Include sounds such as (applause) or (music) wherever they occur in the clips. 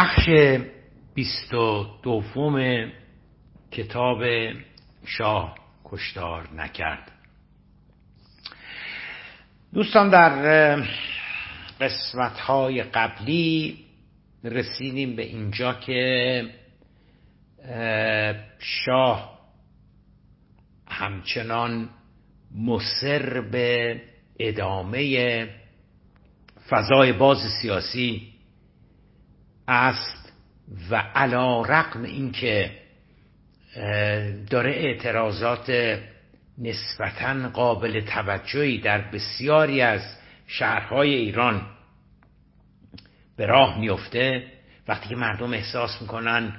بخش بیست و دوم کتاب شاه کشتار نکرد. دوستان در قسمت های قبلی رسیدیم به اینجا که شاه همچنان مصر به ادامه فضای باز سیاسی است و علا رقم اینکه داره اعتراضات نسبتا قابل توجهی در بسیاری از شهرهای ایران به راه میفته وقتی که مردم احساس می‌کنن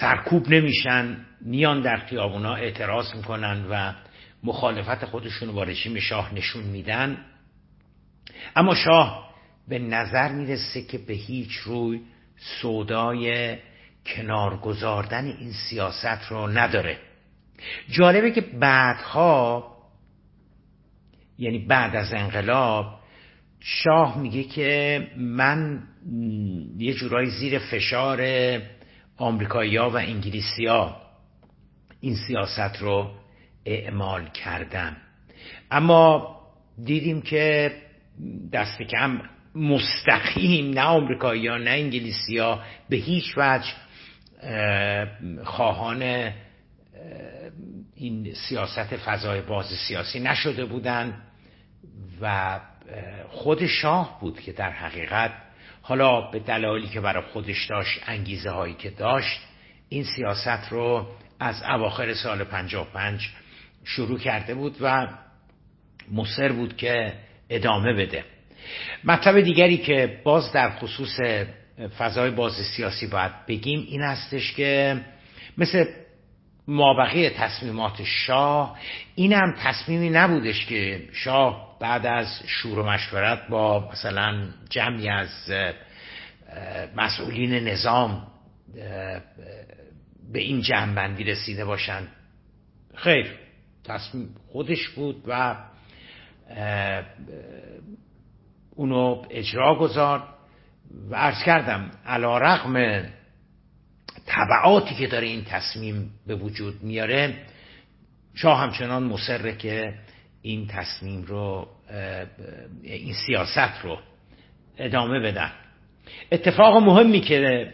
سرکوب نمیشن میان در خیابونا اعتراض می‌کنن و مخالفت خودشون با رژیم شاه نشون میدن. اما شاه به نظر می‌رسه که به هیچ روی سودای کنار گذاردن این سیاست رو نداره. جالبه که بعدها یعنی بعد از انقلاب شاه میگه که من یه جورایی زیر فشار آمریکایی و انگلیسی ها این سیاست رو اعمال کردم اما دیدیم که دست کم مستقیم نه آمریکایی ها نه انگلیسی ها به هیچ وجه خواهان این سیاست فضای باز سیاسی نشده بودند و خود شاه بود که در حقیقت حالا به دلایلی که برای خودش داشت انگیزه هایی که داشت این سیاست رو از اواخر سال 55 شروع کرده بود و مصر بود که ادامه بده. مطلب دیگری که باز در خصوص فضای باز سیاسی باید بگیم این هستش که مثل مابقی تصمیمات شاه این هم تصمیمی نبودش که شاه بعد از شور و مشورت با مثلا جمعی از مسئولین نظام به این جمعبندی رسیده باشند خیر تصمیم خودش بود و اونو اجرا گذار و عرض کردم علا رقم طبعاتی که داره این تصمیم به وجود میاره شاه همچنان مصره که این تصمیم رو این سیاست رو ادامه بدن. اتفاق مهمی که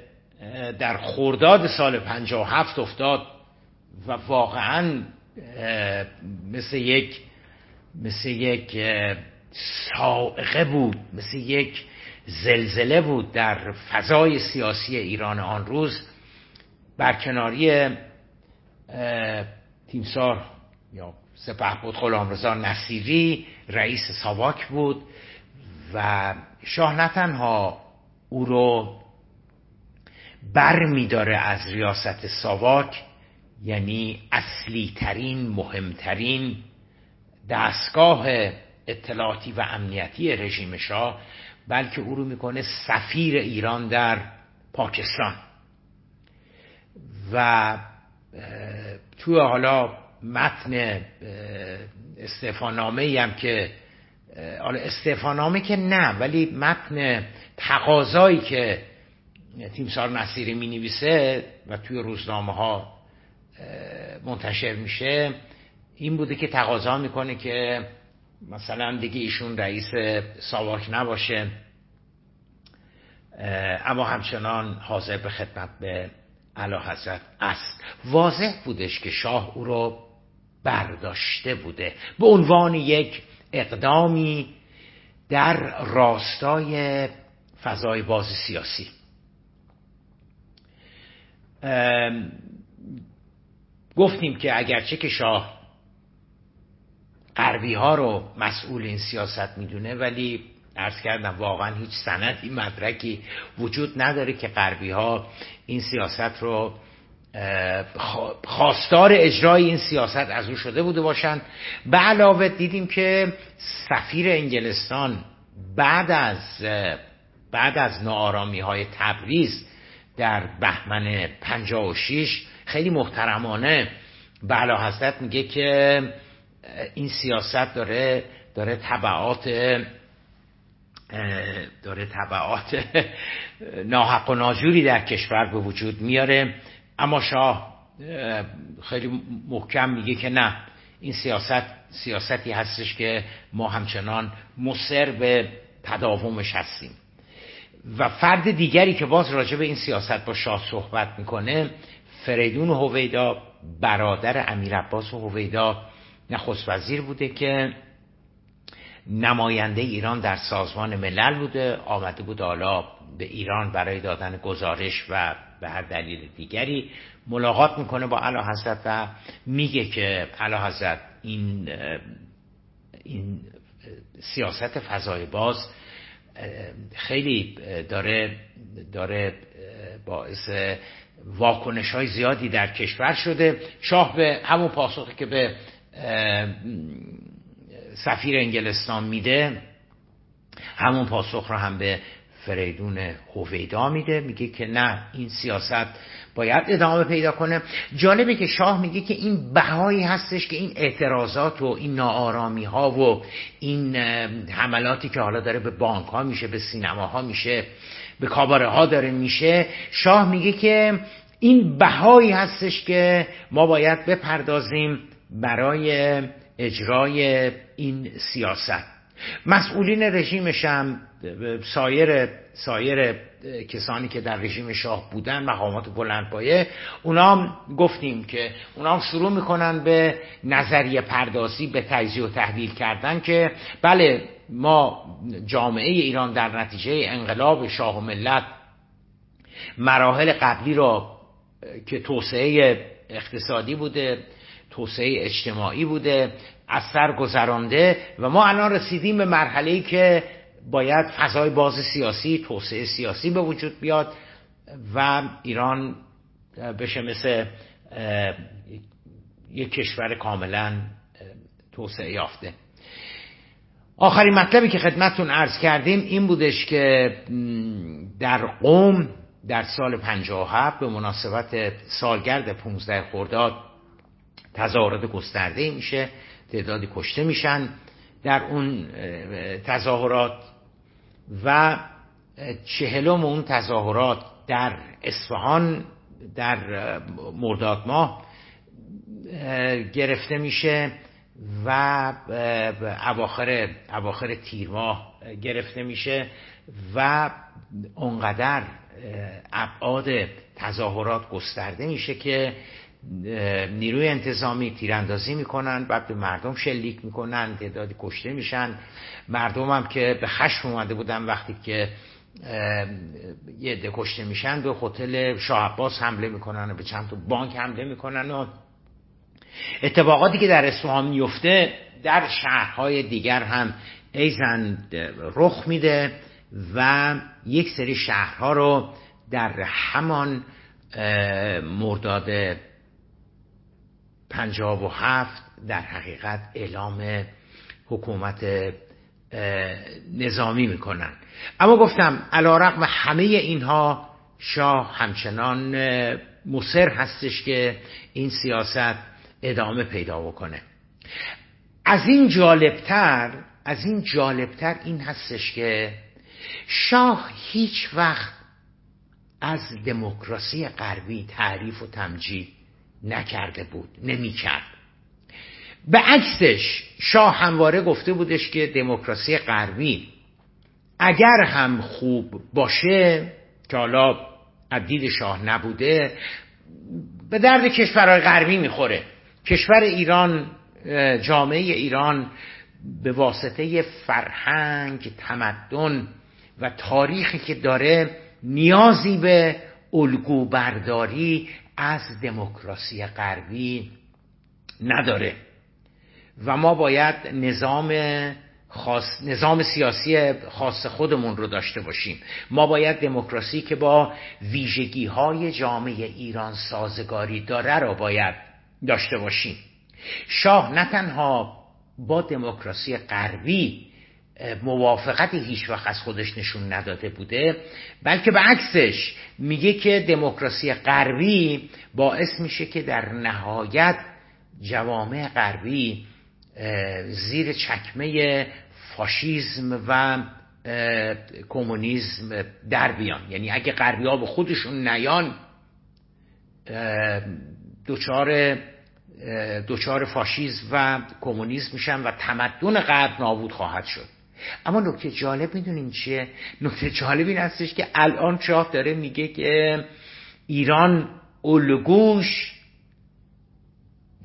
در خورداد سال 57 افتاد و واقعا مثل یک مثل یک سائقه بود مثل یک زلزله بود در فضای سیاسی ایران آن روز. برکناری تیمسار یا سپه بود غلامرضا نصیری رئیس ساواک بود و شاه نه تنها او رو بر میداره از ریاست ساواک یعنی اصلی ترین مهمترین دستگاه اطلاعاتی و امنیتی رژیم شاه بلکه او رو می‌کنه سفیر ایران در پاکستان. و توی حالا متن استعفانامه هم که حالا استعفانامه که نه ولی متن تقاضایی که تیمسار نصیری می نویسه و توی روزنامه ها منتشر میشه این بوده که تقاضا می‌کنه که مثلا دیگه ایشون رئیس ساواک نباشه اما همچنان حاضر به خدمت به علا حضرت است. واضح بودش که شاه او رو برداشته بوده. به عنوان یک اقدامی در راستای فضای باز سیاسی. گفتیم که اگرچه که شاه غربی ها رو مسئول این سیاست می‌دونه ولی ارز کردم واقعا هیچ سندی مدرکی وجود نداره که غربی ها این سیاست رو خواستار اجرای این سیاست از او شده بوده باشند به علاوه دیدیم که سفیر انگلستان بعد از بعد از نارامی های تبریز در بهمن 56 خیلی محترمانه به حضرت میگه که این سیاست داره داره طبعات داره طبعات ناحق و ناجوری در کشور به وجود میاره. اما شاه خیلی محکم میگه که نه این سیاست سیاستی هستش که ما همچنان مصر به تداومش هستیم. و فرد دیگری که باز راجع به این سیاست با شاه صحبت می‌کنه فریدون هویدا برادر امیر عباس هویدا نخست وزیر بوده که نماینده ایران در سازمان ملل بوده آمده بود حالا به ایران برای دادن گزارش و به هر دلیل دیگری ملاقات می‌کنه با علا حضرت و میگه که علا حضرت این این سیاست فضای باز خیلی داره داره باعث واکنش های زیادی در کشور شده. شاه به همون پاسخی که به سفیر انگلستان میده. همون پاسخ رو هم به فریدون هویدا میده. میگه که نه این سیاست باید ادامه پیدا کنه. جالبه که شاه میگه که این بهایی هستش که این اعتراضات و این ناآرامی ها و این حملاتی که حالا داره به بانک ها میشه به سینما ها میشه به کاباره ها داره میشه. شاه میگه که این بهایی هستش که ما باید بپردازیم. برای اجرای این سیاست. مسئولین رژیمش هم سایر سایر کسانی که در رژیم شاه بودن مقامات بلندپایه اونا هم گفتیم که اونا هم شروع می‌کنن به نظریه پردازی به تجزیه و تحلیل کردن که بله ما جامعه ایران در نتیجه انقلاب شاه و ملت مراحل قبلی را که توسعه اقتصادی بوده توسعه اجتماعی بوده از سر گذرانده و ما الان رسیدیم به مرحله که باید فضای باز سیاسی توسعه سیاسی به وجود بیاد و ایران بشه مثل یک کشور کاملا توسعه یافته. آخرین مطلبی که خدمتون عرض کردیم این بودش که در قوم در سال 57 به مناسبت سالگرد 15 خرداد تظاهرات گسترده میشه تعدادی کشته میشن در اون تظاهرات و چهلم اون تظاهرات در اصفهان در مرداد ماه گرفته میشه و اواخر اواخر تیر ماه گرفته میشه و اونقدر ابعاد تظاهرات گسترده میشه که نیروی انتظامی تیراندازی می‌کنن بعد به مردم شلیک می‌کنن تعدادی کشته میشن. مردم هم که به خشم اومده بودن وقتی که یه عده کشته میشن به هتل شاه عباس حمله می‌کنن و به چند تا بانک حمله می‌کنن و اتفاقاتی که در اصفهان میفته در شهرهای دیگر هم ایزن رخ میده و یک سری شهرها رو در همان مرداد پنجاب و هفت در حقیقت اعلام حکومت نظامی می‌کنن. اما گفتم علا رقم همه اینها شاه همچنان مصر هستش که این سیاست ادامه پیدا بکنه. از این جالبتر از این جالبتر این هستش که شاه هیچ وقت از دموکراسی غربی تعریف و تمجید نکرده بود نمی‌کرد. به عکسش شاه همواره گفته بودش که دموکراسی غربی اگر هم خوب باشه که حالا دید شاه نبوده به درد کشورهای غربی می‌خوره. کشور ایران جامعه ایران به واسطه فرهنگ تمدن و تاریخی که داره نیازی به الگو برداری از دموکراسی غربی نداره. و ما باید نظام خاص، نظام سیاسی خاص خودمون رو داشته باشیم. ما باید دموکراسی که با ویژگی های جامعه ایران سازگاری داره رو باید داشته باشیم. شاه نه تنها با دموکراسی غربی موافقتی هیچ وقت از خودش نشون نداده بوده بلکه به عکسش میگه که دموکراسی غربی باعث میشه که در نهایت جوامع غربی زیر چکمه فاشیزم و کمونیسم در بیان. یعنی اگه غربی ها به خودشون نیان دوچار دوچار فاشیزم و کمونیسم میشن و تمدن غرب نابود خواهد شد. اما نکته جالب می‌دونین چیه؟ نکته جالب این هستش که الان شاه داره میگه که ایران الگوش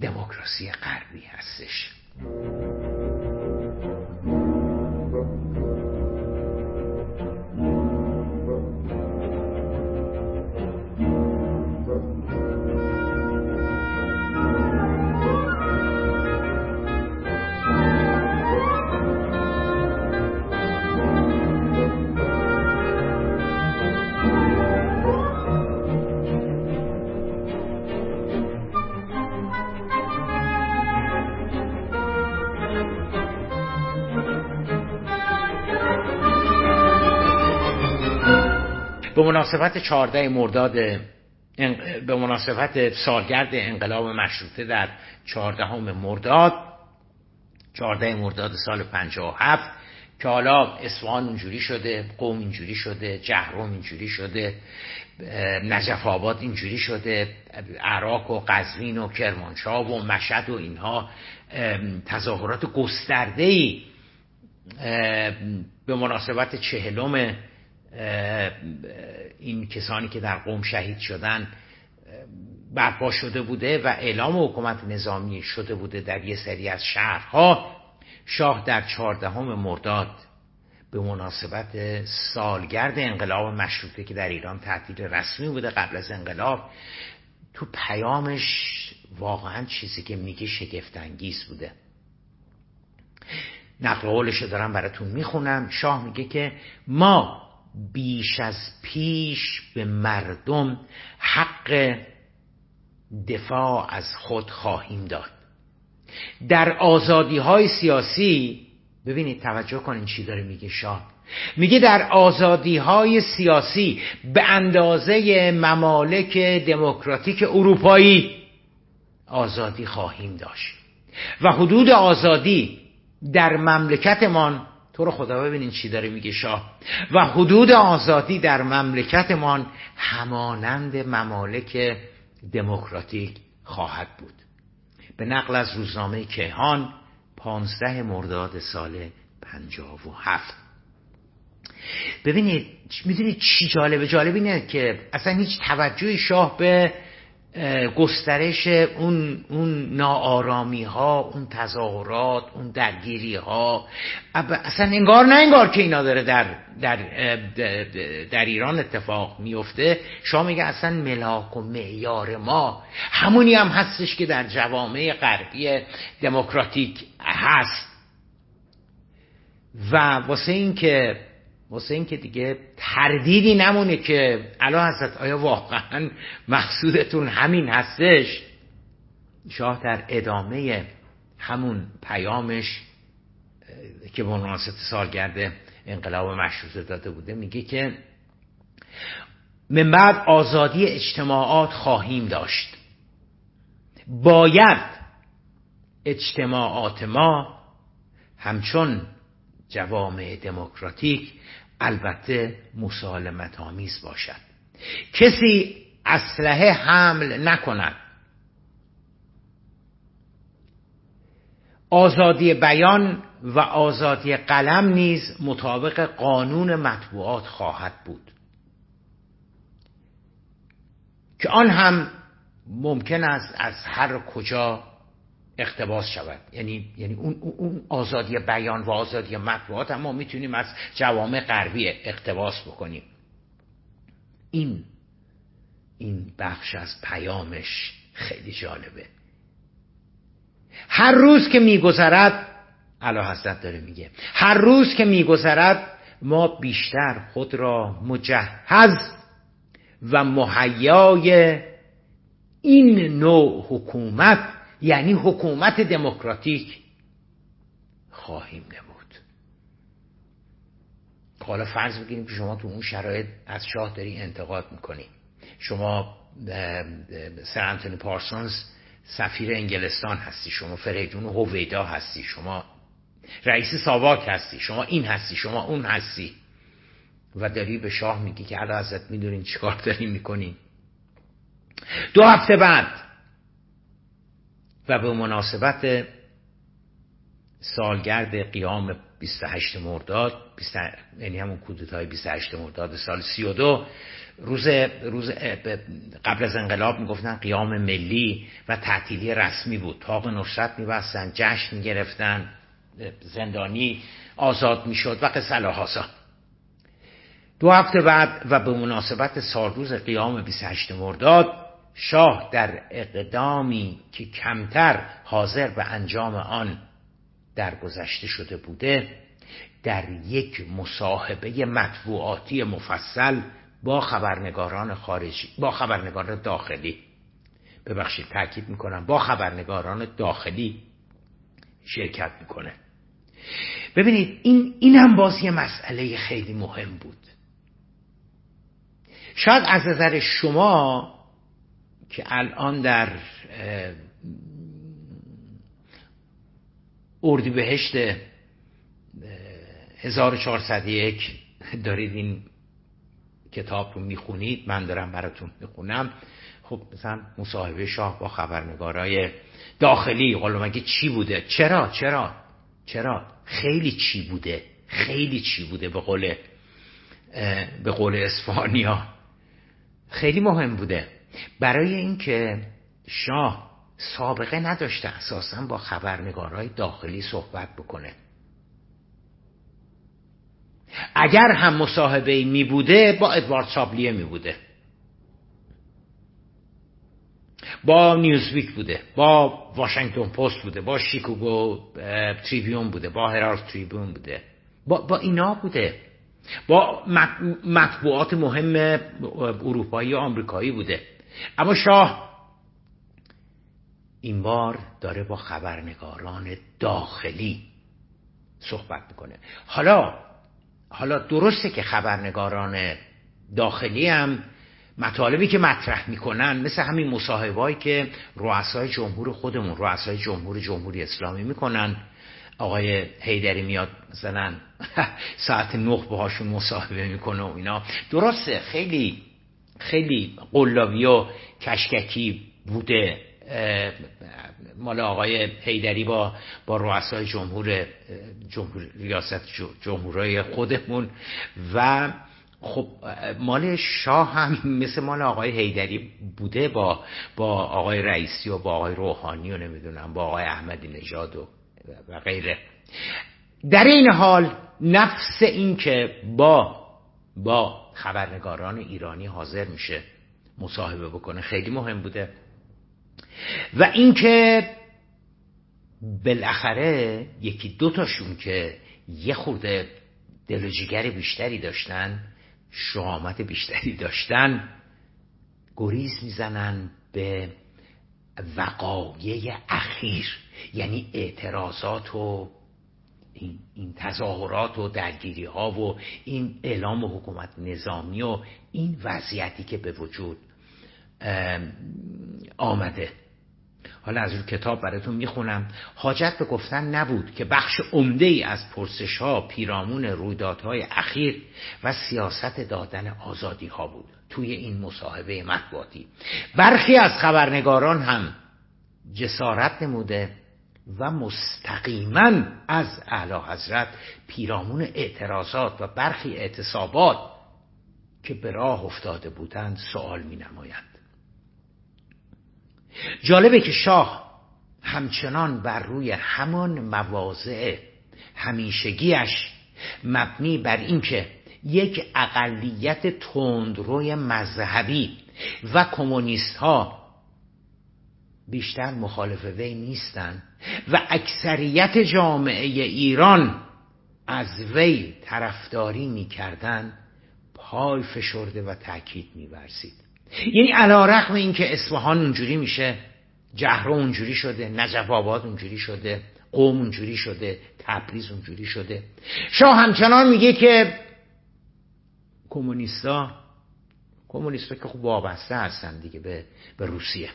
دموکراسی غربی هستش. مناسبت 14 مرداد به مناسبت سالگرد انقلاب مشروطه در 14 مرداد 14 مرداد سال 57 که حالا اصفهان اینجوری شده قوم اینجوری شده جهروم اینجوری شده نجف آباد اینجوری شده عراق و قزوین و کرمانشاه و مشهد و اینها تظاهرات گسترده ای به مناسبت چهلم این کسانی که در قوم شهید شدن برپا شده بوده و اعلام حکومت نظامی شده بوده در یه سری از شهرها. شاه در چهاردهم مرداد به مناسبت سالگرد انقلاب مشروطه که در ایران تعطیل رسمی بوده قبل از انقلاب تو پیامش واقعا چیزی که میگه شگفتانگیز بوده. نقل قولش دارم براتون می‌خونم. شاه میگه که ما بیش از پیش به مردم حق دفاع از خود خواهیم داد. در آزادی های سیاسی ببینید توجه کنین چی داره میگه شاه. میگه در آزادی های سیاسی به اندازه ممالک دموکراتیک اروپایی آزادی خواهیم داشت. و حدود آزادی در مملکتمان تو رو خدا ببینین چی داره میگه شاه. و حدود آزادی در مملکتمان همانند ممالک دموکراتیک خواهد بود. به نقل از روزنامه کهان پانزده مرداد سال پنجاه و هفت. ببینید می‌دونید چی جالبه؟ جالب اینه که اصلا هیچ توجه شاه به گسترش اون, اون ناآرامی ها اون تظاهرات اون درگیری ها اصلا انگار نه انگار که اینا داره در, در, در ایران اتفاق میفته شما میگه اصلا ملاک و معیار ما همونی هم هستش که در جوامع غربی دموکراتیک هست. و واسه این که واسه این که دیگه تردیدی نمونه که الان حضرت آیا واقعا مقصودتون همین هستش. شاه در ادامه همون پیامش که به مناسبت سالگرد انقلاب مشروطه داده بوده میگه که من بعد آزادی اجتماعات خواهیم داشت. باید اجتماعات ما همچون جوامع دموکراتیک البته مسالمت آمیز باشد. کسی اسلحه حمل نکند. آزادی بیان و آزادی قلم نیز مطابق قانون مطبوعات خواهد بود. که آن هم ممکن است از هر کجا اقتباس شود. یعنی یعنی اون, اون آزادی بیان و آزادی مطبوعات هم ما می‌تونیم از جوامع غربی اقتباس بکنیم. این این بخش از پیامش خیلی جالبه. هر روز که میگذرد علا حضرت داره میگه هر روز که میگذرد ما بیشتر خود را مجهز و مهیای این نوع حکومت یعنی حکومت دموکراتیک خواهیم نمود حالا فرض بگیریم که شما تو اون شرایط از شاه داری انتقاد می‌کنی. شما سر انتونی پارسونز سفیر انگلستان هستی شما فریدون هویدا هستی شما رئیس ساواک هستی شما این هستی شما اون هستی. و داری به شاه میگی که علا حضرت می‌دونین چیکار داریم می‌کنین دو هفته بعد و به مناسبت سالگرد قیام 28 مرداد یعنی همون کودتای 28 مرداد سال 32 روز روز قبل از انقلاب می‌گفتن قیام ملی و تعطیلی رسمی بود. تاق نصرت میبستن جشن می‌گرفتن زندانی آزاد می‌شد و قصه دو هفته بعد و به مناسبت سالروز قیام 28 مرداد شاه در اقدامی که کمتر حاضر به انجام آن درگذشته شده بوده در یک مصاحبه مطبوعاتی مفصل با خبرنگاران خارجی با خبرنگاران داخلی. ببخشید تاکید می‌کنم با خبرنگاران داخلی شرکت می‌کنه. ببینید این این هم باز یه مسئله خیلی مهم بود. شاید از نظر شما که الان در اردیبهشت 1401 دارید این کتاب رو می‌خونید. من دارم براتون می‌خونم. خب مثلا مصاحبه شاه با خبرنگارای داخلی. قول مگه چی بوده؟ چرا؟ چرا؟ چرا؟ خیلی چی بوده؟ خیلی چی بوده به قول به قول اسفانیا خیلی مهم بوده. برای اینکه شاه سابقه نداشته اساسا با خبرنگارای داخلی صحبت بکنه. اگر هم مصاحبه می بوده با ادوارد سابلیه می بوده. با نیوزویک بوده با واشنگتن پست بوده با شیکوگو تریبیون بوده با هرالد تریبیون بوده. با, با اینا بوده. با مطبوعات مهم اروپایی و آمریکایی بوده. اما شاه این بار داره با خبرنگاران داخلی صحبت می‌کنه. حالا حالا درسته که خبرنگاران داخلی هم مطالبی که مطرح می‌کنن مثل همین مصاحبهایی که رؤسای جمهور خودمون رؤسای جمهور جمهوری اسلامی می‌کنن. آقای هیدری میاد مثلا (laughs) ساعت نه باهاشون مصاحبه می‌کنه و اینا. درسته خیلی خیلی قلابی و کشککی بوده مال آقای حیدری با با رؤسای جمهور جمهور ریاست جمهورای خودمون و خب مال شاه هم مثل مال آقای حیدری بوده با با آقای رئیسی و با آقای روحانی و نمی‌دونم با آقای احمدی نژاد و و غیره. در این حال نفس این که با با خبرنگاران ایرانی حاضر میشه مصاحبه بکنه. خیلی مهم بوده. و اینکه بالاخره یکی دوتاشون که یه خورده دل بیشتری داشتن شهامت بیشتری داشتن گریز می‌زنن به وقایع اخیر یعنی اعتراضات و این, این تظاهرات و درگیری ها و این اعلام حکومت نظامی و این وضعیتی که به وجود آمده. حالا از اون کتاب براتون می‌خونم. حاجت به گفتن نبود که بخش عمده ای از پرسش ها پیرامون رویدادهای اخیر و سیاست دادن آزادی ها بود. توی این مصاحبه مطبوعاتی. برخی از خبرنگاران هم جسارت نموده و مستقیما از اعلی حضرت پیرامون اعتراضات و برخی اعتصابات که به راه افتاده بودند سوال می نمایند جالبه که شاه همچنان بر روی همان مواضع همیشگیش مبنی بر اینکه یک اقلیت تندروی مذهبی و کمونیست ها بیشتر مخالف وی نیستند و اکثریت جامعه ایران از وی طرفداری می‌کردند پای فشرده و تاکید میورزید. یعنی علا رقم این که اصفهان اونجوری میشه جهرو اونجوری شده نجف آباد اونجوری شده قوم اونجوری شده تبریز اونجوری شده. شاه همچنان میگه که کمونیستا کمونیستا که خوب وابسته هستن دیگه به, به روسیه.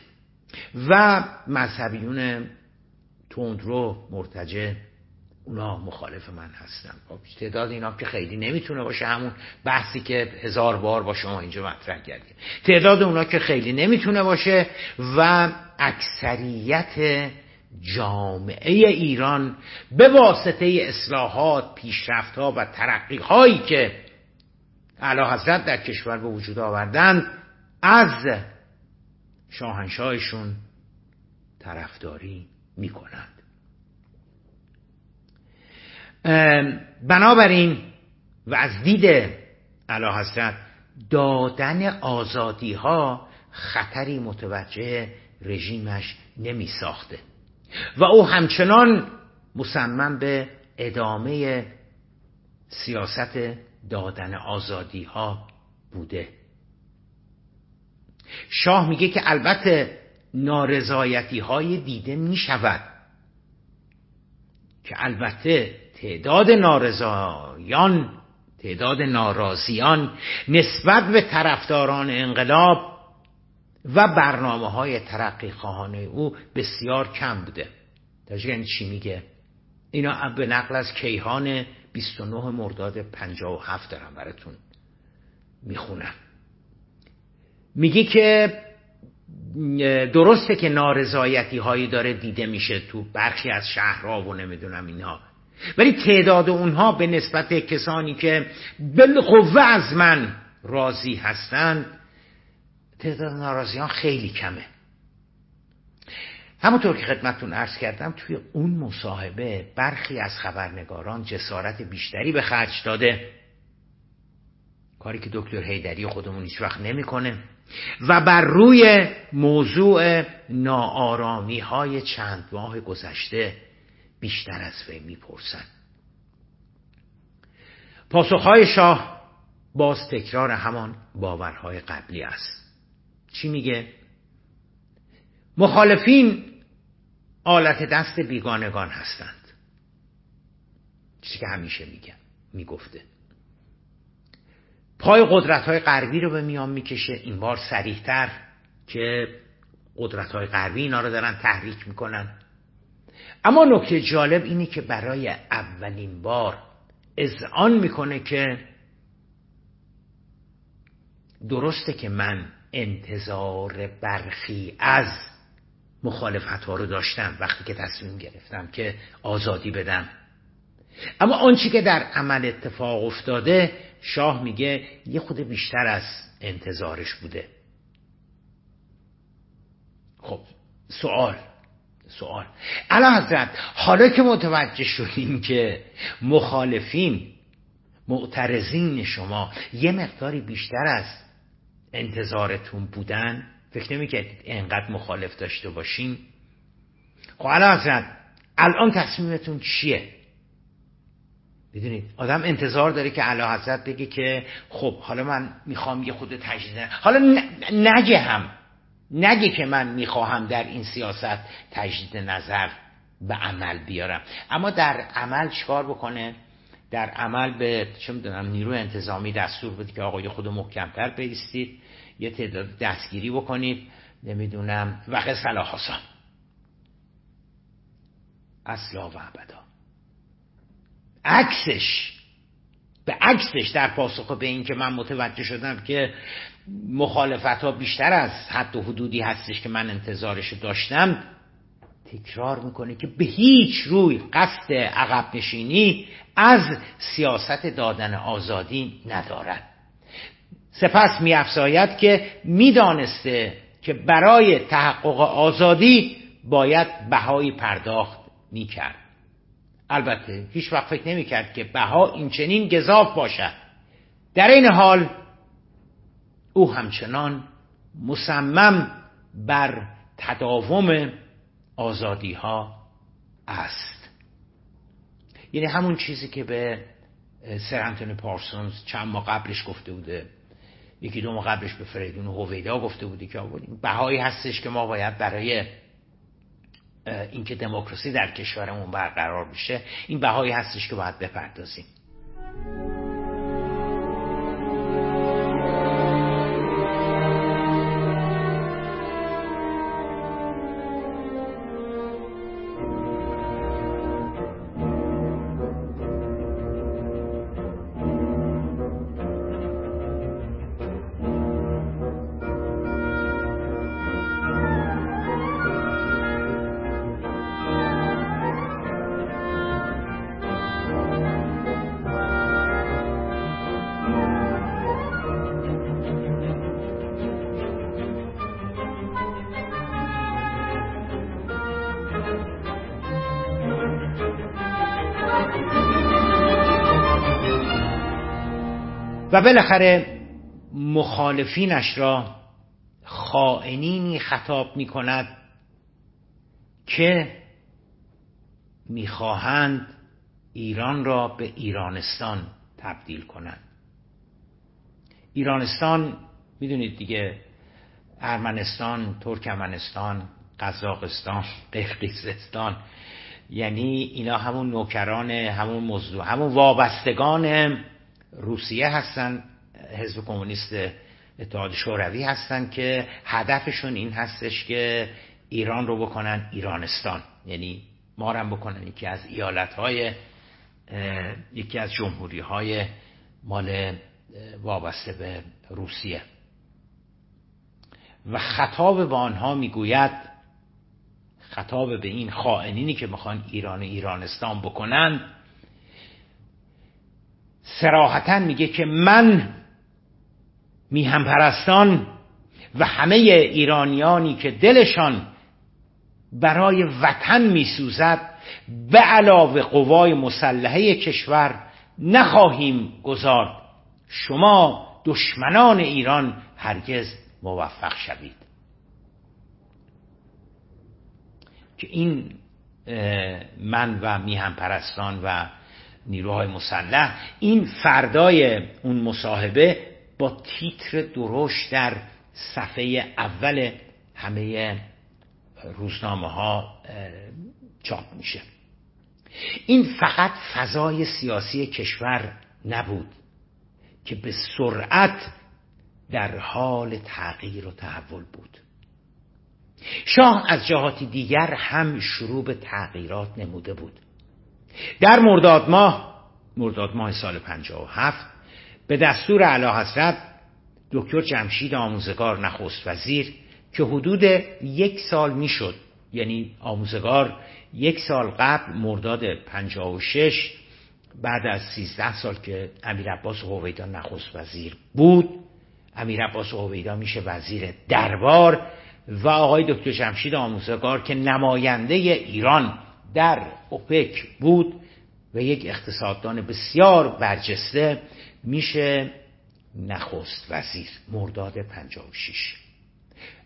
و مذهبیون تندرو مرتجه اونا مخالف من هستن. خب، تعداد اینا که خیلی نمی‌تونه باشه همون بحثی که هزار بار با شما اینجا مطرح کردیم. تعداد اونا که خیلی نمی‌تونه باشه و اکثریت جامعه ایران به واسطه اصلاحات پیشرفتها و ترقی هایی که اعلی حضرت در کشور به وجود آوردن از شاهنشاهشون طرفداری می‌کنند. بنابراین و از دید اعلی حضرت دادن آزادی ها خطری متوجه رژیمش نمی ساخته و او همچنان مصمم به ادامه سیاست دادن آزادی ها بوده. شاه میگه که البته نارضایتی های دیده می شود که البته تعداد نارضایان تعداد ناراضیان نسبت به طرفداران انقلاب و برنامه های ترقی خواهانه او بسیار کم بوده. یعنی چی میگه؟ اینا به نقل از کیهان 29 مرداد 57 دارم براتون می‌خونم. میگه که درسته که نارضایتی هایی داره دیده میشه تو برخی از شهرها و نمی‌دونم اینها. ولی تعداد اونها به نسبت کسانی که بالقوه از من راضی هستند تعداد ناراضیان خیلی کمه. همونطور که خدمتتون عرض کردم توی اون مصاحبه برخی از خبرنگاران جسارت بیشتری به خرج داده. کاری که دکتر هیدری خودمون هیچ وقت نمی‌کنه. و بر روی موضوع ناآرامی های چند ماه گذشته بیشتر از وی می‌پرسند پاسخهای شاه باز تکرار همان باورهای قبلی است. چی میگه؟ مخالفین آلت دست بیگانگان هستند. چیزی که همیشه میگه می‌گفته. پای قدرت های غربی رو به میان می‌کشه. این بار سریحتر که قدرت های غربی اینا رو دارن تحریک می‌کنن. اما نکته جالب اینه که برای اولین بار اذعان می‌کنه که درسته که من انتظار برخی از مخالفت ها رو داشتم وقتی که تصمیم گرفتم که آزادی بدم. اما آنچه که در عمل اتفاق افتاده شاه میگه یه خود بیشتر از انتظارش بوده. خب سوال سوال. الان حضرت حالا که متوجه شدیم که مخالفین معترضین شما یه مقداری بیشتر از انتظارتون بودن فکر نمی که انقدر مخالف داشته باشین؟ خب الان حضرت الان تصمیمتون چیه؟ بدونید آدم انتظار داره که علا حضرت بگه که خب حالا من می‌خوام یه خود تجدید حالا نگه هم. نگه که من می‌خواهم در این سیاست تجدید نظر به عمل بیارم. اما در عمل چکار بکنه؟ در عمل به چه می‌دونم نیروی انتظامی دستور بده که آقای خود محکمتر بیستید یه تعداد دستگیری بکنید. نمی‌دونم. وقت صلاح حسان اصلا و ابدا. عکسش به عکسش در پاسخ به این که من متوجه شدم که مخالفت ها بیشتر از حد و حدودی هستش که من انتظارش داشتم تکرار می‌کنه که به هیچ روی قصد عقب نشینی از سیاست دادن آزادی ندارد. سپس میافزاید که می‌دانسته که برای تحقق آزادی باید بهایی پرداخت می‌کرد. البته هیچ وقت فکر نمی‌کرد که بها این چنین گذاف باشد. در این حال او همچنان مصمم بر تداوم آزادی ها است. یعنی همون چیزی که به سر پارسونز چند ماه قبلش گفته بوده. یکی دو ماه قبلش به فریدون هویدا گفته بودی که بهایی هستش که ما باید برای اینکه دموکراسی در کشورمون برقرار بشه این بهایی هستش که باید بپردازیم. بالاخره مخالفینش را خائنینی خطاب می کند که می‌خواهند ایران را به ایرانستان تبدیل کنند. ایرانستان می‌دونید دیگه ارمنستان ترکمنستان قزاقستان قرقیزستان یعنی اینا همون نوکران همون مزدو همون وابستگان روسیه هستن حزب کمونیست اتحاد شوروی هستن که هدفشون این هستش که ایران رو بکنن ایرانستان. یعنی مارم بکنن. یکی از ایالت های یکی از جمهوری های مال وابسته به روسیه. و خطاب به آنها می‌گوید خطاب به این خائنینی که می‌خوان ایران و ایرانستان بکنن سراحتا میگه که من میهم پرستان و همه ایرانیانی که دلشان برای وطن میسوزد به علاوه قوای مسلحه کشور نخواهیم گذارد شما دشمنان ایران هرگز موفق شوید. که این من و میهم پرستان و نیروهای مسلح این فردای اون مصاحبه با تیتر درشت در صفحه اول همه روزنامه ها چاپ میشه. این فقط فضای سیاسی کشور نبود که به سرعت در حال تغییر و تحول بود. شاه از جهات دیگر هم شروع به تغییرات نموده بود. در مرداد ماه مرداد ماه سال 57 به دستور اعلی حضرت دکتر جمشید آموزگار نخست وزیر که حدود یک سال می‌شد یعنی آموزگار یک سال قبل مرداد 56 بعد از 13 سال که امیر عباس هویدا نخست وزیر بود امیر عباس هویدا میشه وزیر دربار و آقای دکتر جمشید آموزگار که نماینده ایران در اوپک بود و یک اقتصاددان بسیار برجسته میشه نخست وزیر مرداد 56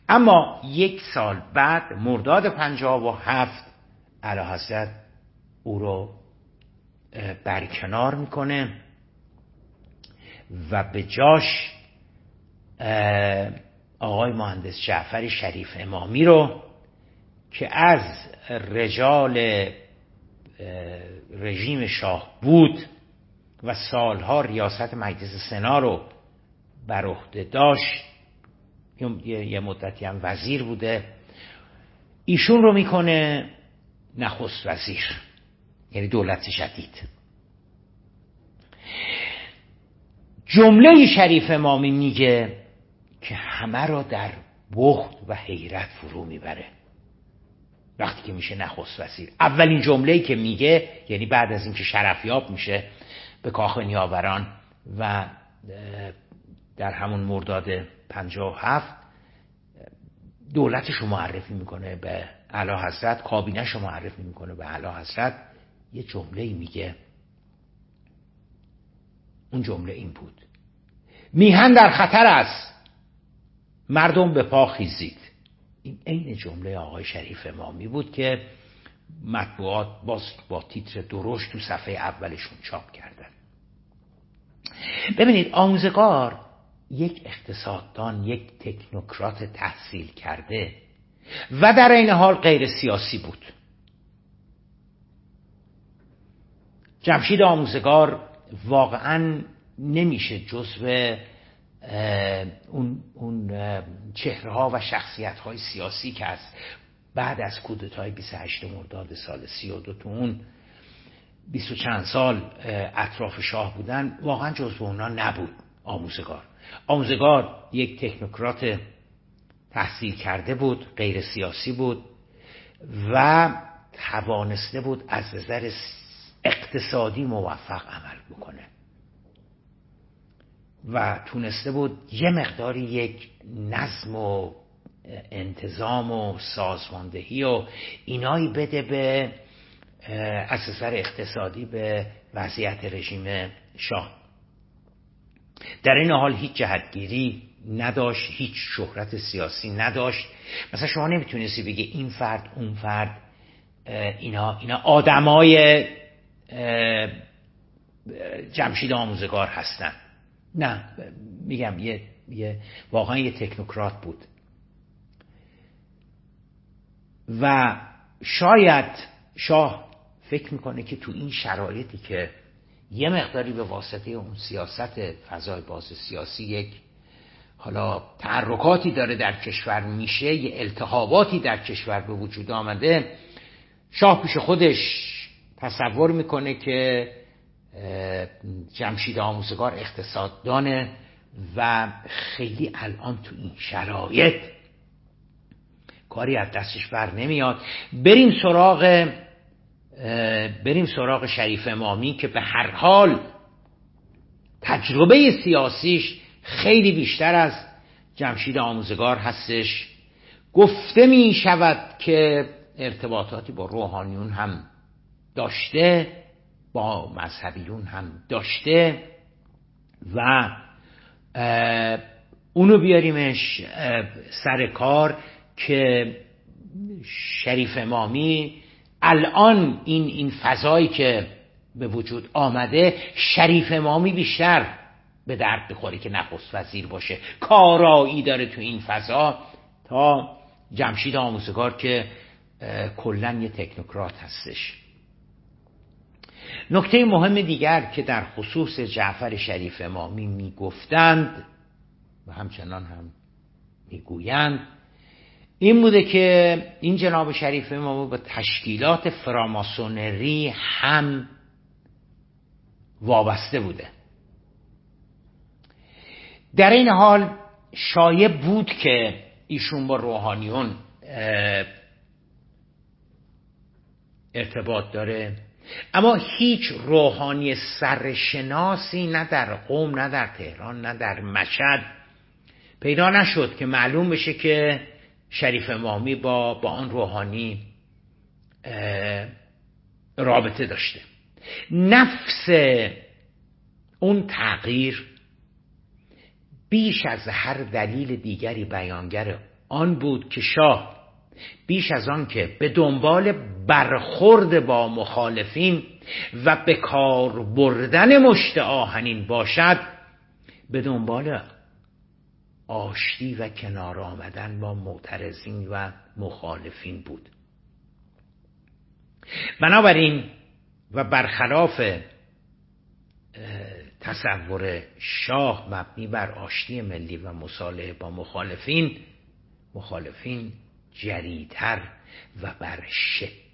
اما یک سال بعد مرداد 57 علا حضرت او رو برکنار می‌کنه و به جاش آقای مهندس جعفر شریف امامی رو که از رجال رژیم شاه بود و سالها ریاست مجلس سنا رو بر عهده داشت. یه مدتی هم وزیر بوده. ایشون رو می‌کنه نخست وزیر یعنی دولت جدید. جمله شریف امامی میگه که همه را در بخت و حیرت فرو می‌بره. وقتی که میشه نخست وزیر. اولین جمله که میگه یعنی بعد از اینکه شرفیاب میشه به کاخ نیاوران و در همون مرداد هفت دولتش رو معرفی می‌کنه به اعلی حضرت کابینش رو معرفی می‌کنه به اعلی حضرت. یه جمله میگه. اون جمله این بود. میهن در خطر است. مردم به پا خیزید. این عین جمله آقای شریف امامی بود که مطبوعات باز با تیتر درشت تو صفحه اولشون چاپ کردن. ببینید آموزگار یک اقتصاددان یک تکنوکرات تحصیل کرده و در این حال غیر سیاسی بود. جمشید آموزگار واقعا نمیشه جزو اون, اون چهره ها و شخصیت های سیاسی که از بعد از کودتای 28 مرداد سال 32 تو اون 20 چند سال اطراف شاه بودن واقعا جزو اونا نبود آموزگار. آموزگار یک تکنوکرات تحصیل کرده بود غیر سیاسی بود و توانسته بود از نظر اقتصادی موفق عمل بکنه. و تونسته بود یه مقداری یک نظم و انتظام و سازماندهی و اینایی بده به از نظر اقتصادی به وضعیت رژیم شاه. در این حال هیچ جهتگیری نداشت هیچ شهرت سیاسی نداشت. مثلا شما نمی‌تونستی بگی این فرد اون فرد اینا اینا آدمای جمشید آموزگار هستن. نه میگم یه, یه واقعا یه تکنوکرات بود. و شاید شاه فکر می‌کنه که تو این شرایطی که یه مقداری به واسطه اون سیاست فضای باز سیاسی یک حالا تحرکاتی داره در کشور میشه یه التحاباتی در کشور به وجود آمده شاه پیش خودش تصور می‌کنه که جمشید آموزگار اقتصاددانه و خیلی الان تو این شرایط کاری از دستش بر نمیاد. بریم سراغ بریم سراغ شریف امامی که به هر حال تجربه سیاسیش خیلی بیشتر از جمشید آموزگار هستش. گفته می شود که ارتباطاتی با روحانیون هم داشته. با مذهبیون هم داشته و اونو بیاریمش سر کار که شریف امامی الان این این فضایی که به وجود آمده شریف امامی بیشتر به درد بخوره که نخست وزیر باشه. کارایی داره تو این فضا. تا جمشید آموزگار که کلا یه تکنوکرات هستش. نکته مهم دیگر که در خصوص جعفر شریف امامی می‌گفتند و همچنان هم می‌گویند این بوده که این جناب شریف امامی با تشکیلات فراماسونری هم وابسته بوده. در این حال شایع بود که ایشون با روحانیون ارتباط داره. اما هیچ روحانی سرشناسی نه در قوم نه در تهران نه در مشهد پیدا نشد که معلوم بشه که شریف امامی با, با آن روحانی رابطه داشته. نفس اون تغییر بیش از هر دلیل دیگری بیانگر آن بود که شاه بیش از آن که به دنبال برخورد با مخالفین و به کار بردن مشت آهنین باشد به دنبال آشتی و کنار آمدن با معترضین و مخالفین بود. بنابراین و برخلاف تصور شاه مبنی بر آشتی ملی و مصالحه با مخالفین مخالفین جریتر و بر شدت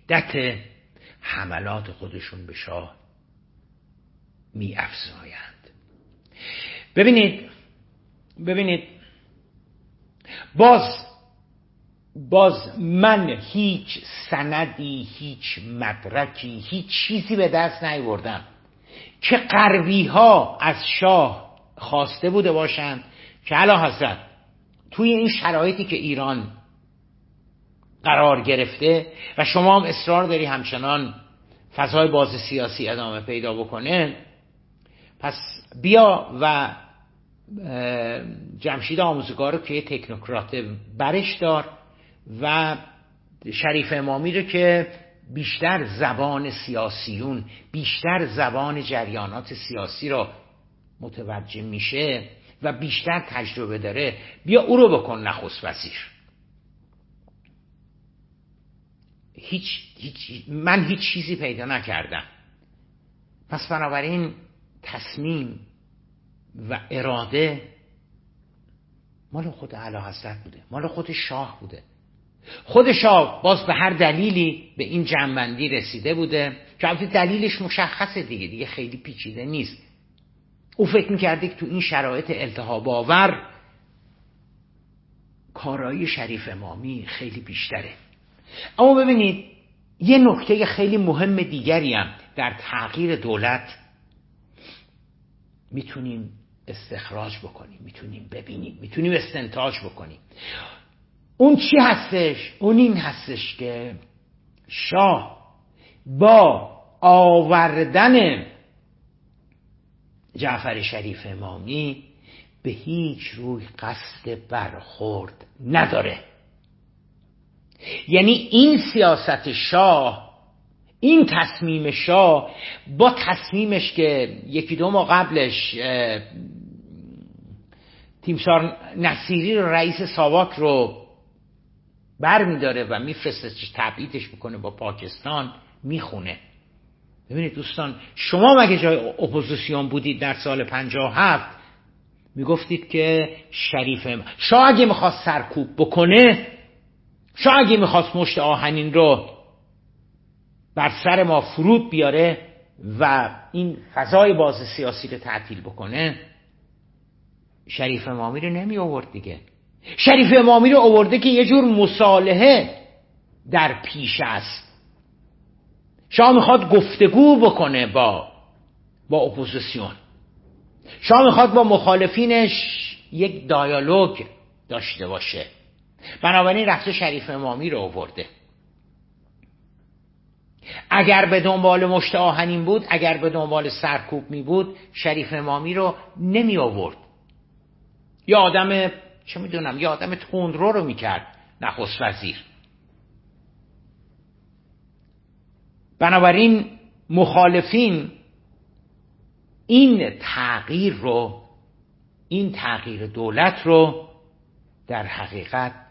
حملات خودشون به شاه می افزایند ببینید ببینید باز باز من هیچ سندی هیچ مدرکی هیچ چیزی به دست نیوردم که قروی ها از شاه خواسته بوده باشند که علا حضرت توی این شرایطی که ایران قرار گرفته و شما هم اصرار داری همچنان فضای باز سیاسی ادامه پیدا بکنه پس بیا و جمشید آموزگار رو که تکنوکرات برش دار و شریف امامی رو که بیشتر زبان سیاسیون بیشتر زبان جریانات سیاسی را متوجه میشه و بیشتر تجربه داره بیا او رو بکن نخست وزیر. هیچ, هیچ من هیچ چیزی پیدا نکردم. پس بنابراین تصمیم و اراده مال خود اعلی حضرت بوده مال خود شاه بوده. خود شاه باز به هر دلیلی به این جنبندی رسیده بوده که البته دلیلش مشخصه دیگه دیگه خیلی پیچیده نیست. او فکر می‌کرده که تو این شرایط التهاب آور کارایی شریف امامی خیلی بیشتره. اما ببینید یه نکته خیلی مهم دیگری هم در تغییر دولت می‌تونیم استخراج بکنیم می‌تونیم ببینیم می‌تونیم استنتاج بکنیم اون چی هستش؟ اون این هستش که شاه با آوردن جعفر شریف امامی به هیچ روی قصد برخورد نداره یعنی این سیاست شاه این تصمیم شاه با تصمیمش که یکی دو ماه قبلش تیمسار نصیری رو رئیس ساواک رو بر میداره و میفرستش تبعیدش می‌کنه به پاکستان می‌خونه. ببینید دوستان شما مگه جای اپوزیسیون بودید در سال 57 می‌گفتید که شریف شاه اگه می‌خواست سرکوب بکنه شاه اگه می‌خواست مشت آهنین رو بر سر ما فرود بیاره و این فضای باز سیاسی رو تعطیل بکنه شریف امامی رو نمی آورد دیگه. شریف امامی رو آورده که یه جور مصالحه در پیش است. شاه می‌خواد گفتگو بکنه با با اپوزیسیون. شاه می‌خواد با مخالفینش یک دایالوگ داشته باشه. بنابراین رفته شریف امامی رو آورده. اگر به دنبال مشت آهنین بود اگر به دنبال سرکوب می بود شریف امامی رو نمی آورد. یا آدم چه می‌دونم یا آدم تندرو رو می‌کرد نخست وزیر. بنابراین مخالفین این تغییر رو این تغییر دولت رو در حقیقت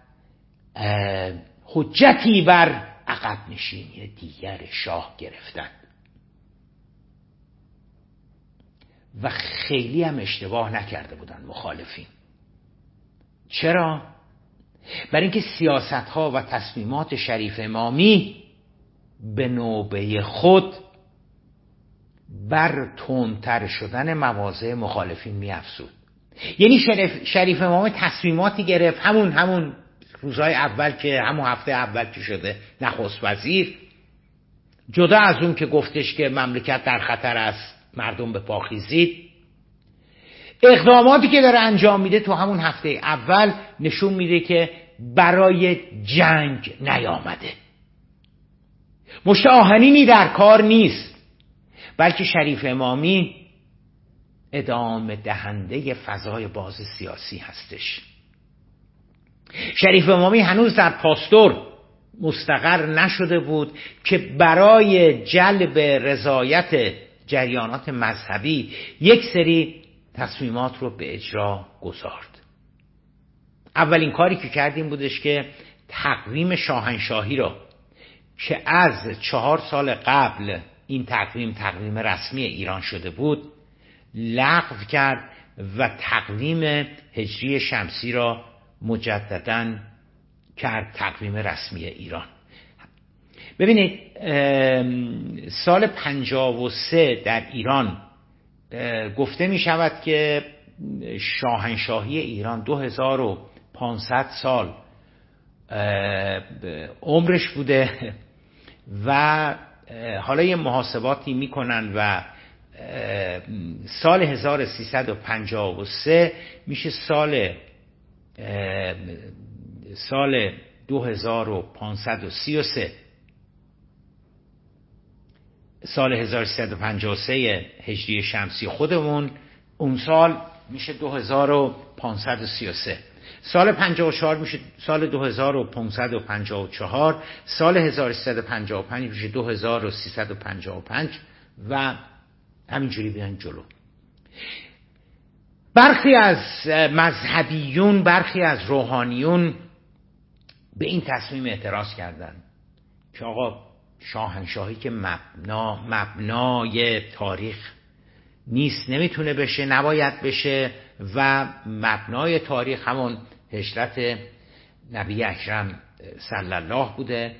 حجتی بر عقب نشینی دیگر شاه گرفتند و خیلی هم اشتباه نکرده بودن مخالفین چرا؟ برای اینکه سیاست ها و تصمیمات شریف امامی به نوبه خود بر تندتر شدن مواضع مخالفین می افسود. یعنی شریف, شریف امام تصمیماتی گرفت همون همون روزهای اول که همون هفته اول که شده نخست وزیر. جدا از اون که گفتش که مملکت در خطر است مردم به پاخیزید اقداماتی که داره انجام میده تو همون هفته اول نشون میده که برای جنگ نیامده. مشت آهنینی در کار نیست بلکه شریف امامی ادامه دهنده فضای باز سیاسی هستش. شریف امامی هنوز در پاستور مستقر نشده بود که برای جلب رضایت جریانات مذهبی یک سری تصمیمات رو به اجرا گذارد. اولین کاری که کردیم بودش که تقویم شاهنشاهی را که از چهار سال قبل این تقویم تقویم رسمی ایران شده بود لغو کرد و تقویم هجری شمسی را مجددا کرد تقویم رسمی ایران. ببینید سال سه در ایران گفته می شود که شاهنشاهی ایران 2500 سال عمرش بوده و حالا یه محاسباتی می‌کنن و سال 1353 میشه سال سال 2533 سال 1353 هجری شمسی خودمون اون سال میشه 2533 سال 54 میشه سال 2554 سال 1355 میشه 2355 و همینجوری بیان جلو. برخی از مذهبیون برخی از روحانیون به این تصمیم اعتراض کردند که آقا شاهنشاهی که مبنا مبنای تاریخ نیست نمی‌تونه بشه نباید بشه و مبنای تاریخ همون هجرت نبی اکرم صلی الله بوده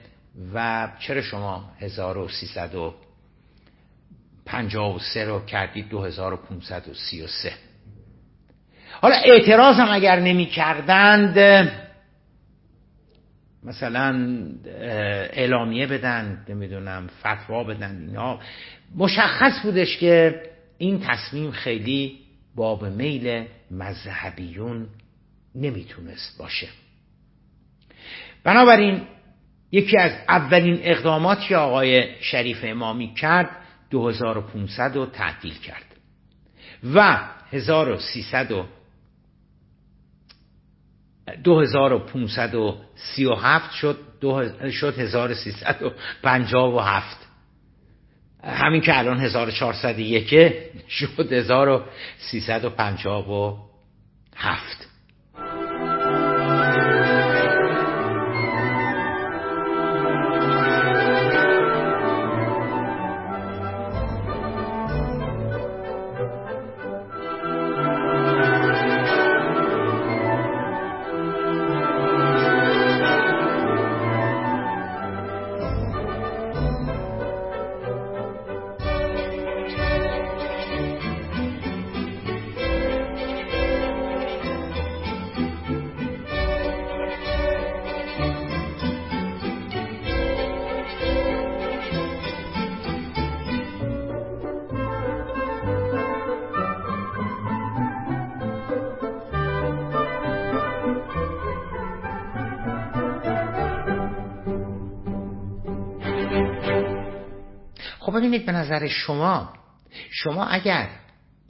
و چرا شما 1353 رو کردید 2533 حالا اعتراض هم اگر نمی کردند مثلا اعلامیه بدن نمی‌دونم فتوا بدن اینا. مشخص بودش که این تصمیم خیلی باب میل مذهبیون نمی‌تونست باشه. بنابراین یکی از اولین اقداماتی آقای شریف امامی کرد 2500 رو تعطیل کرد و 1300 و 2537 شد شد 1357 همین که الان 1401 شد 1357 ببینید به نظر شما؟ شما اگر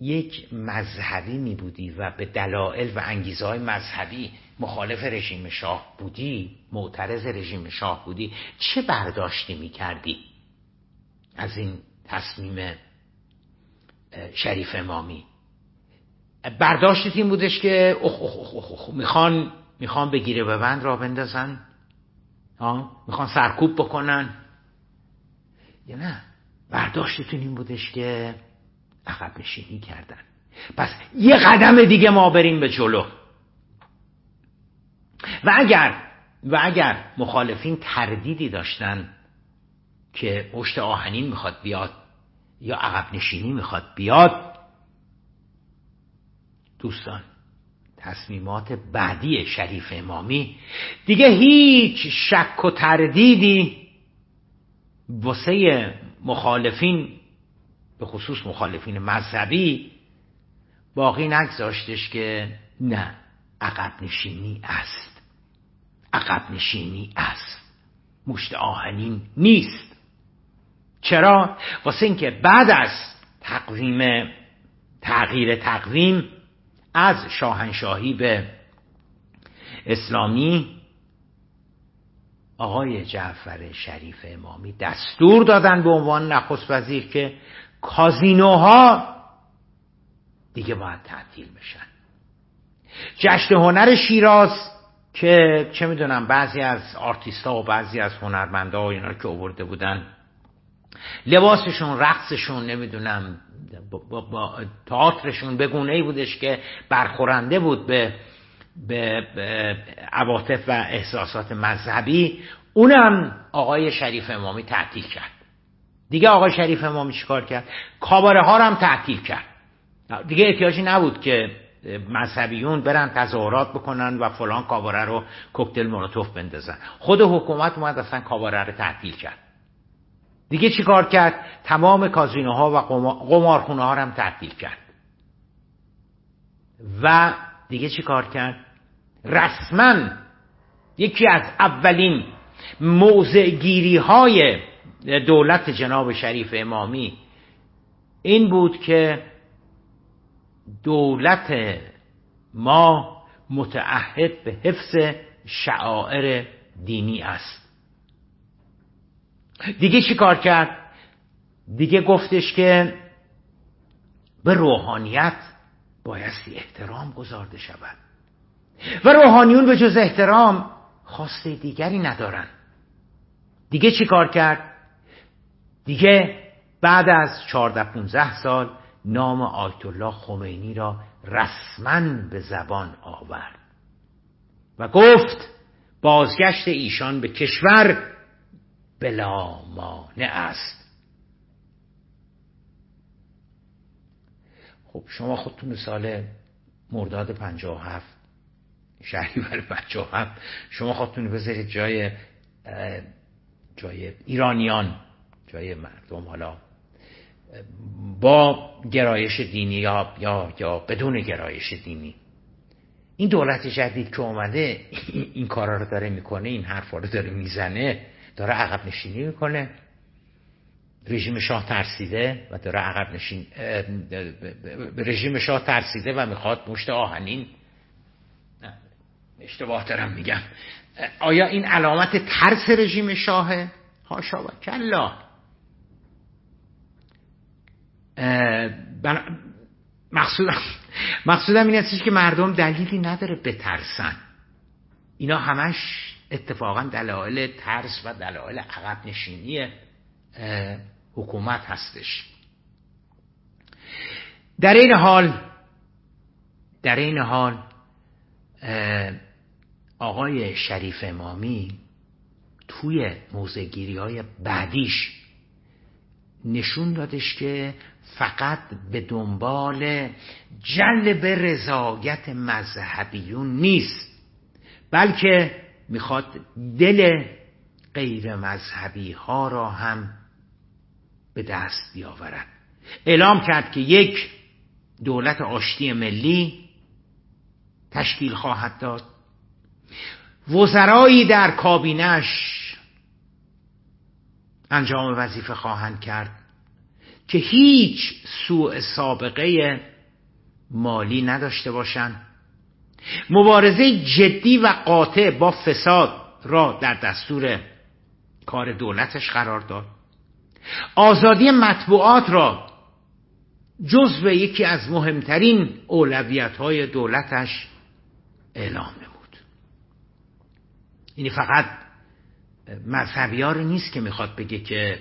یک مذهبی می بودی و به دلایل و انگیزه های مذهبی مخالف رژیم شاه بودی معترض رژیم شاه بودی چه برداشتی می کردی از این تصمیم شریف امامی؟ برداشتت این بودش که اخ اخ اخ اخ می‌خوان می‌خوان بگیره به بند را بندازن؟ می‌خوان سرکوب بکنن؟ یا نه؟ برداشتتون این بودش که عقب نشینی کردن. پس یه قدم دیگه ما بریم به جلو. و اگر و اگر مخالفین تردیدی داشتن که پشت آهنین می‌خواد بیاد یا عقب نشینی می‌خواد بیاد دوستان تصمیمات بعدی شریف امامی دیگه هیچ شک و تردیدی واسه مخالفین به خصوص مخالفین مذهبی باقی نگذاشتش که نه عقب نشینی است. عقب نشینی است. مشت آهنین نیست. چرا؟ واسه اینکه بعد از تقویم تغییر تقویم از شاهنشاهی به اسلامی آقای جعفر شریف امامی دستور دادن به عنوان نخست وزیر که کازینوها دیگه باید تعطیل بشن. جشن هنر شیراز که چه می‌دونم بعضی از آرتیستا و بعضی از هنرمندا و اینا که آورده بودن لباسشون رقصشون نمی‌دونم با, با, تئاترشون به ای بودش که برخورنده بود به به عواطف و احساسات مذهبی اونم آقای شریف امامی تعطیل کرد. دیگه آقای شریف امامی چیکار کرد؟ کاباره ها هم تعطیل کرد. دیگه احتیاجی نبود که مذهبیون برن تظاهرات بکنن و فلان کاباره رو کوکتل مولوتوف بندازن. خود حکومت اومد اصلا کاباره رو تعطیل کرد. دیگه چیکار کرد؟ تمام کازینوها و قمارخونه ها رو هم تعطیل کرد. و دیگه چی کار کرد؟ رسما یکی از اولین موضع گیری های دولت جناب شریف امامی این بود که دولت ما متعهد به حفظ شعائر دینی است. دیگه چی کار کرد؟ دیگه گفتش که به روحانیت بایستی احترام گذارده شود. و روحانیون به جز احترام خواسته دیگری ندارن. دیگه چی کار کرد؟ دیگه بعد از 14 15 سال نام آیت الله خمینی را رسما به زبان آورد و گفت بازگشت ایشان به کشور بلا مانع است. خب شما خودتون سال مرداد 57 شهریور 57 شما خودتون بذارید جای جای ایرانیان جای مردم حالا با گرایش دینی یا یا یا بدون گرایش دینی. این دولت جدید که اومده این کارا رو داره می‌کنه این حرفا رو داره می‌زنه داره عقب نشینی می‌کنه. رژیم شاه ترسیده و داره عقب نشین رژیم شاه ترسیده و می‌خواد مشت آهنین اشتباه دارم میگم. آیا این علامت ترس رژیم شاهه؟ هاشا و کلا. مقصودم مقصودم این هستش که مردم دلیلی نداره بترسن. اینا همش اتفاقا دلایل ترس و دلایل عقب نشینی حکومت هستش. در این حال در این حال آقای شریف امامی توی موزگیری های بعدیش نشون دادش که فقط به دنبال جلب رضایت مذهبیون نیست بلکه می‌خواد دل غیر مذهبی ها را هم به دست بیاورد. اعلام کرد که یک دولت آشتی ملی تشکیل خواهد داد. وزرایی در کابینش انجام وظیفه خواهند کرد که هیچ سوء سابقه مالی نداشته باشند. مبارزه جدی و قاطع با فساد را در دستور کار دولتش قرار داد. آزادی مطبوعات را جزو یکی از مهمترین اولویت های دولتش اعلام نمود. یعنی فقط مذهبیار نیست که می‌خواد بگه که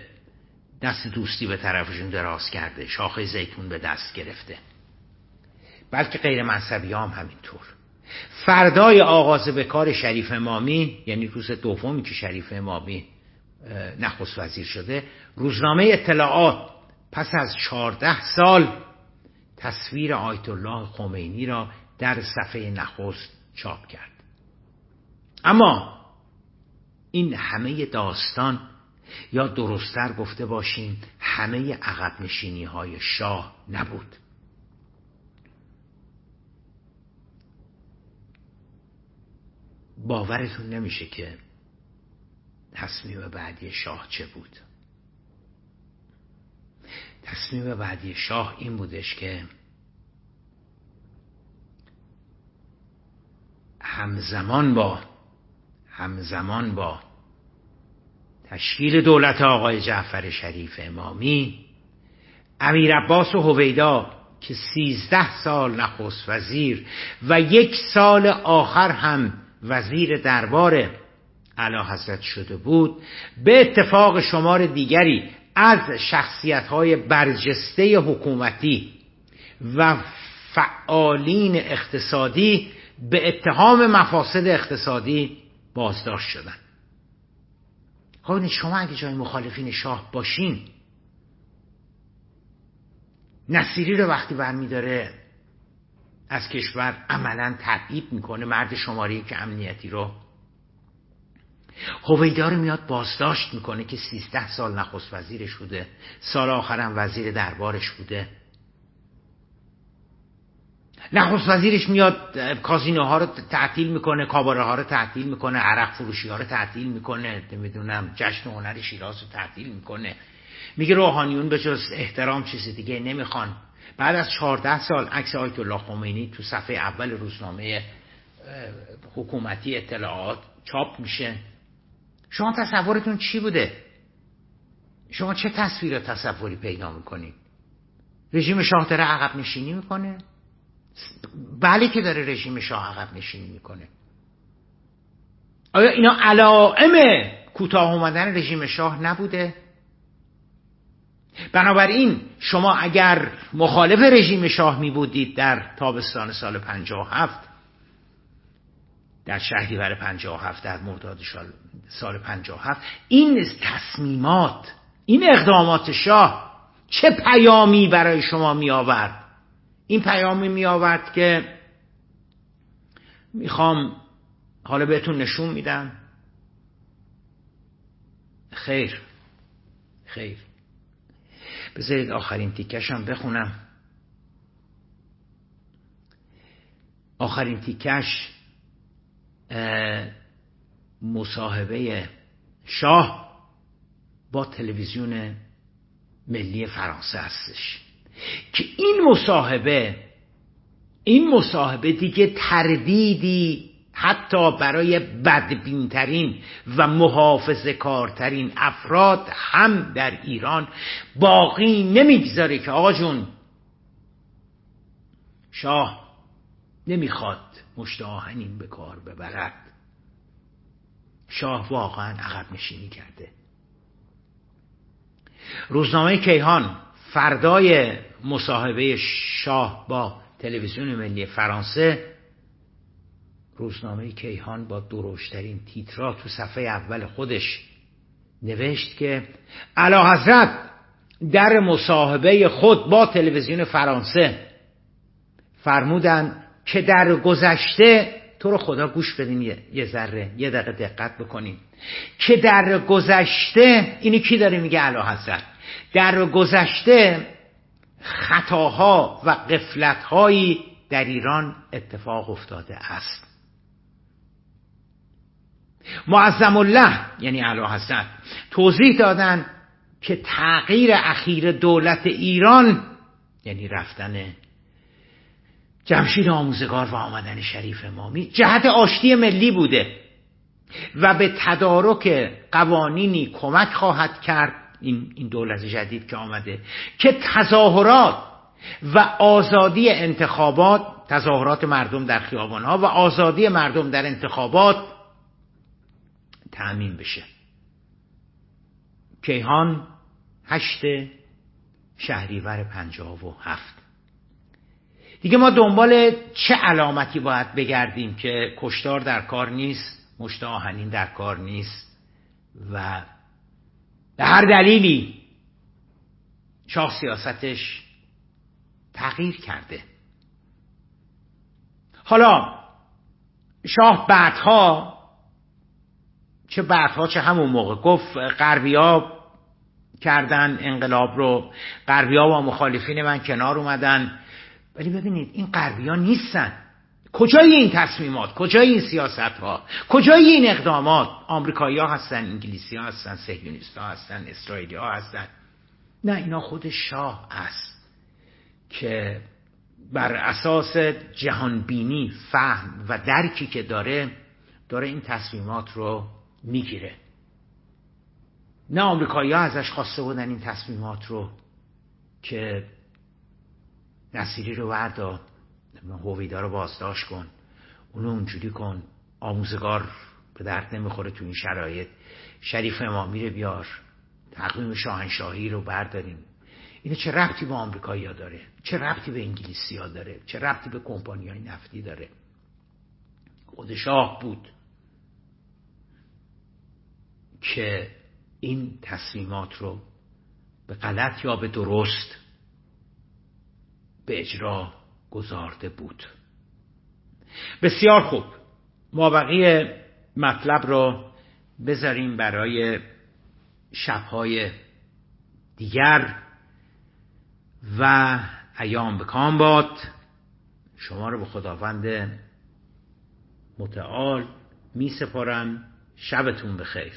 دست دوستی به طرفشون دراز کرده شاخه زیتون به دست گرفته. بلکه غیر مذهبی هم همینطور. فردای آغاز به کار شریف امامی یعنی روز دومی که شریف امامی نخست وزیر شده روزنامه اطلاعات پس از چهارده سال تصویر آیت الله خمینی را در صفحه نخست چاپ کرد. اما این همه داستان یا درستتر گفته باشیم همه عقب نشینی های شاه نبود. باورتون نمیشه که تصمیم بعدی شاه چه بود؟ تصمیم بعدی شاه این بودش که همزمان با همزمان با تشکیل دولت آقای جعفر شریف امامی امیر عباس و هویدا که سیزده سال نخست وزیر و یک سال آخر هم وزیر دربار علا حضرت شده بود به اتفاق شمار دیگری از شخصیت های برجسته حکومتی و فعالین اقتصادی به اتهام مفاسد اقتصادی بازداشت شدن. خب شما اگه جای مخالفین شاه باشین نصیری رو وقتی برمیداره از کشور عملا تبعید می‌کنه مرد شماره که امنیتی رو هویدا میاد بازداشت می‌کنه که سیزده سال نخست وزیرش بوده. سال آخرم وزیر دربارش بوده. نخست وزیرش میاد کازینوها رو تعطیل می‌کنه کاباره ها رو تعطیل می‌کنه عرق فروشی ها رو تعطیل می‌کنه نمی‌دونم جشن هنر شیراز رو تعطیل می‌کنه. میگه روحانیون به جز احترام چیز دیگه نمی‌خوان. بعد از چهارده سال عکس آیت الله خمینی تو صفحه اول روزنامه حکومتی اطلاعات چاپ میشه. شما تصورتون چی بوده؟ شما چه تصویر تصوری پیدا می‌کنید؟ رژیم شاه داره عقب نشینی می‌کنه؟ بله که داره رژیم شاه عقب نشینی می‌کنه. آیا اینا علائم کوتاه اومدن رژیم شاه نبوده؟ بنابراین شما اگر مخالف رژیم شاه می بودید در تابستان سال 57 در شهریور 57 در مرداد سال 57 این تصمیمات این اقدامات شاه چه پیامی برای شما می آورد این پیامی می آورد که می‌خوام حالا بهتون نشون میدم. خیر خیر. بذارید آخرین تیکش هم بخونم. آخرین تیکش مصاحبه شاه با تلویزیون ملی فرانسه هستش. که این مصاحبه این مصاحبه دیگه تردیدی حتی برای بدبینترین و محافظ کارترین افراد هم در ایران باقی نمی‌گذاره که آقا جون شاه نمی‌خواد مشت آهنین به کار ببرد. شاه واقعا عقب نشینی کرده. روزنامه کیهان فردای مصاحبه شاه با تلویزیون ملی فرانسه روزنامه کیهان با درشترین تیترا تو صفحه اول خودش نوشت که علا حضرت در مصاحبه خود با تلویزیون فرانسه فرمودن که در گذشته تو رو خدا گوش بدین یه ذره یه دقیقه دقت بکنین که در گذشته اینی کی داره میگه علا حضرت؟ در گذشته خطاها و قفلتهایی در ایران اتفاق افتاده است. معظم الله یعنی علا حضرت توضیح دادن که تغییر اخیر دولت ایران یعنی رفتن جمشید آموزگار و آمدن شریف امامی جهت آشتی ملی بوده و به تدارک قوانینی کمک خواهد کرد این, این دولت جدید که آمده که تظاهرات و آزادی انتخابات تظاهرات مردم در خیابان ها و آزادی مردم در انتخابات تأمین بشه. کیهان هشت شهریور پنجاه و هفت. دیگه ما دنبال چه علامتی باید بگردیم که کشتار در کار نیست مشت آهنین در کار نیست و به هر دلیلی شاه سیاستش تغییر کرده. حالا شاه بعدها چه بعدها چه همون موقع گفت غربیا کردن انقلاب رو غربیا و مخالفین من کنار اومدن. ولی ببینید این غربیا نیستن. کجای این تصمیمات؟ کجای این سیاست ها کجای این اقدامات؟ آمریکایی ها هستن انگلیسی ها هستن سهیونیست ها هستن اسرائیلی ها هستن. نه اینا خود شاه است که بر اساس جهانبینی فهم و درکی که داره داره این تصمیمات رو می‌گیره. نه آمریکایی ها ازش خواسته بودن این تصمیمات رو که نصیری رو وردا هویدا رو بازداشت کن. اونو اونجوری کن. آموزگار به درد نمی‌خوره تو این شرایط. شریف امامی رو بیار. تقویم شاهنشاهی رو برداریم. اینه چه ربطی به آمریکایی ها داره؟ چه ربطی به انگلیسی ها داره؟ چه ربطی به کمپانی های نفتی داره؟ خود شاه بود که این تصمیمات رو به غلط یا به درست به اجرا گذارده بود. بسیار خوب. ما بقیه مطلب رو بذاریم برای شبهای دیگر. و ایام بکام باد. شما رو به خداوند متعال می سپارم شبتون بخیر.